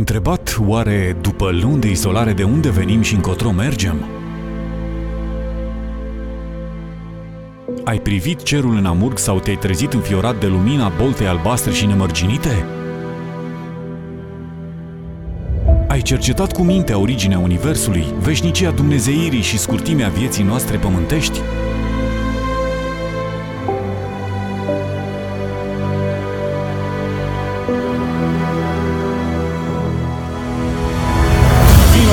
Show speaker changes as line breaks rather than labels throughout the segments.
întrebat oare după luni de izolare de unde venim și încotro mergem? Ai privit cerul în amurg sau te-ai trezit înfiorat de lumina boltei albastre și nemărginite? Ai cercetat cu mintea originea Universului, veșnicia Dumnezeirii și scurtimea vieții noastre pământești?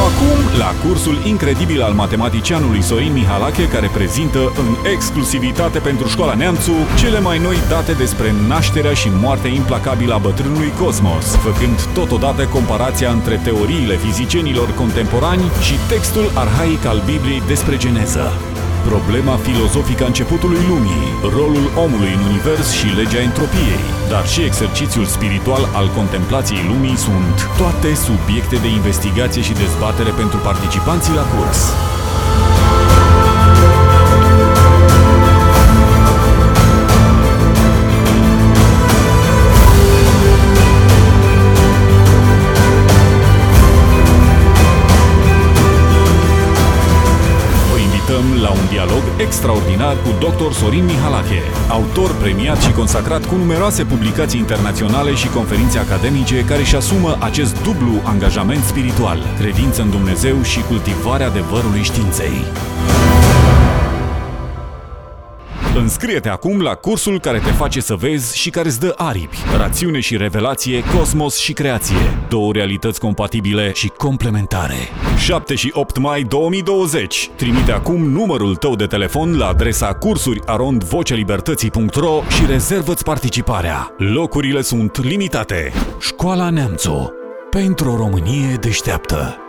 Acum la cursul incredibil al matematicianului Sorin Mihalache, care prezintă în exclusivitate pentru școala Neamțu cele mai noi date despre nașterea și moartea implacabilă a bătrânului Cosmos, făcând totodată comparația între teoriile fizicienilor contemporani și textul arhaic al Bibliei despre geneză. Problema filozofică a începutului lumii, rolul omului în univers și legea entropiei, dar și exercițiul spiritual al contemplației lumii sunt toate subiecte de investigație și dezbatere pentru participanții la curs. Invităm la un dialog extraordinar cu Dr. Sorin Mihalache, autor premiat și consacrat cu numeroase publicații internaționale și conferințe academice care își asumă acest dublu angajament spiritual, credință în Dumnezeu și cultivarea adevărului științei. Înscrie-te acum la cursul care te face să vezi și care îți dă aripi, rațiune și revelație, cosmos și creație, două realități compatibile și complementare. 7 și 8 mai 2020. Trimite acum numărul tău de telefon la adresa cursuri.vocelibertății.ro și rezervă-ți participarea. Locurile sunt limitate. Școala Neamțu. Pentru o Românie deșteaptă.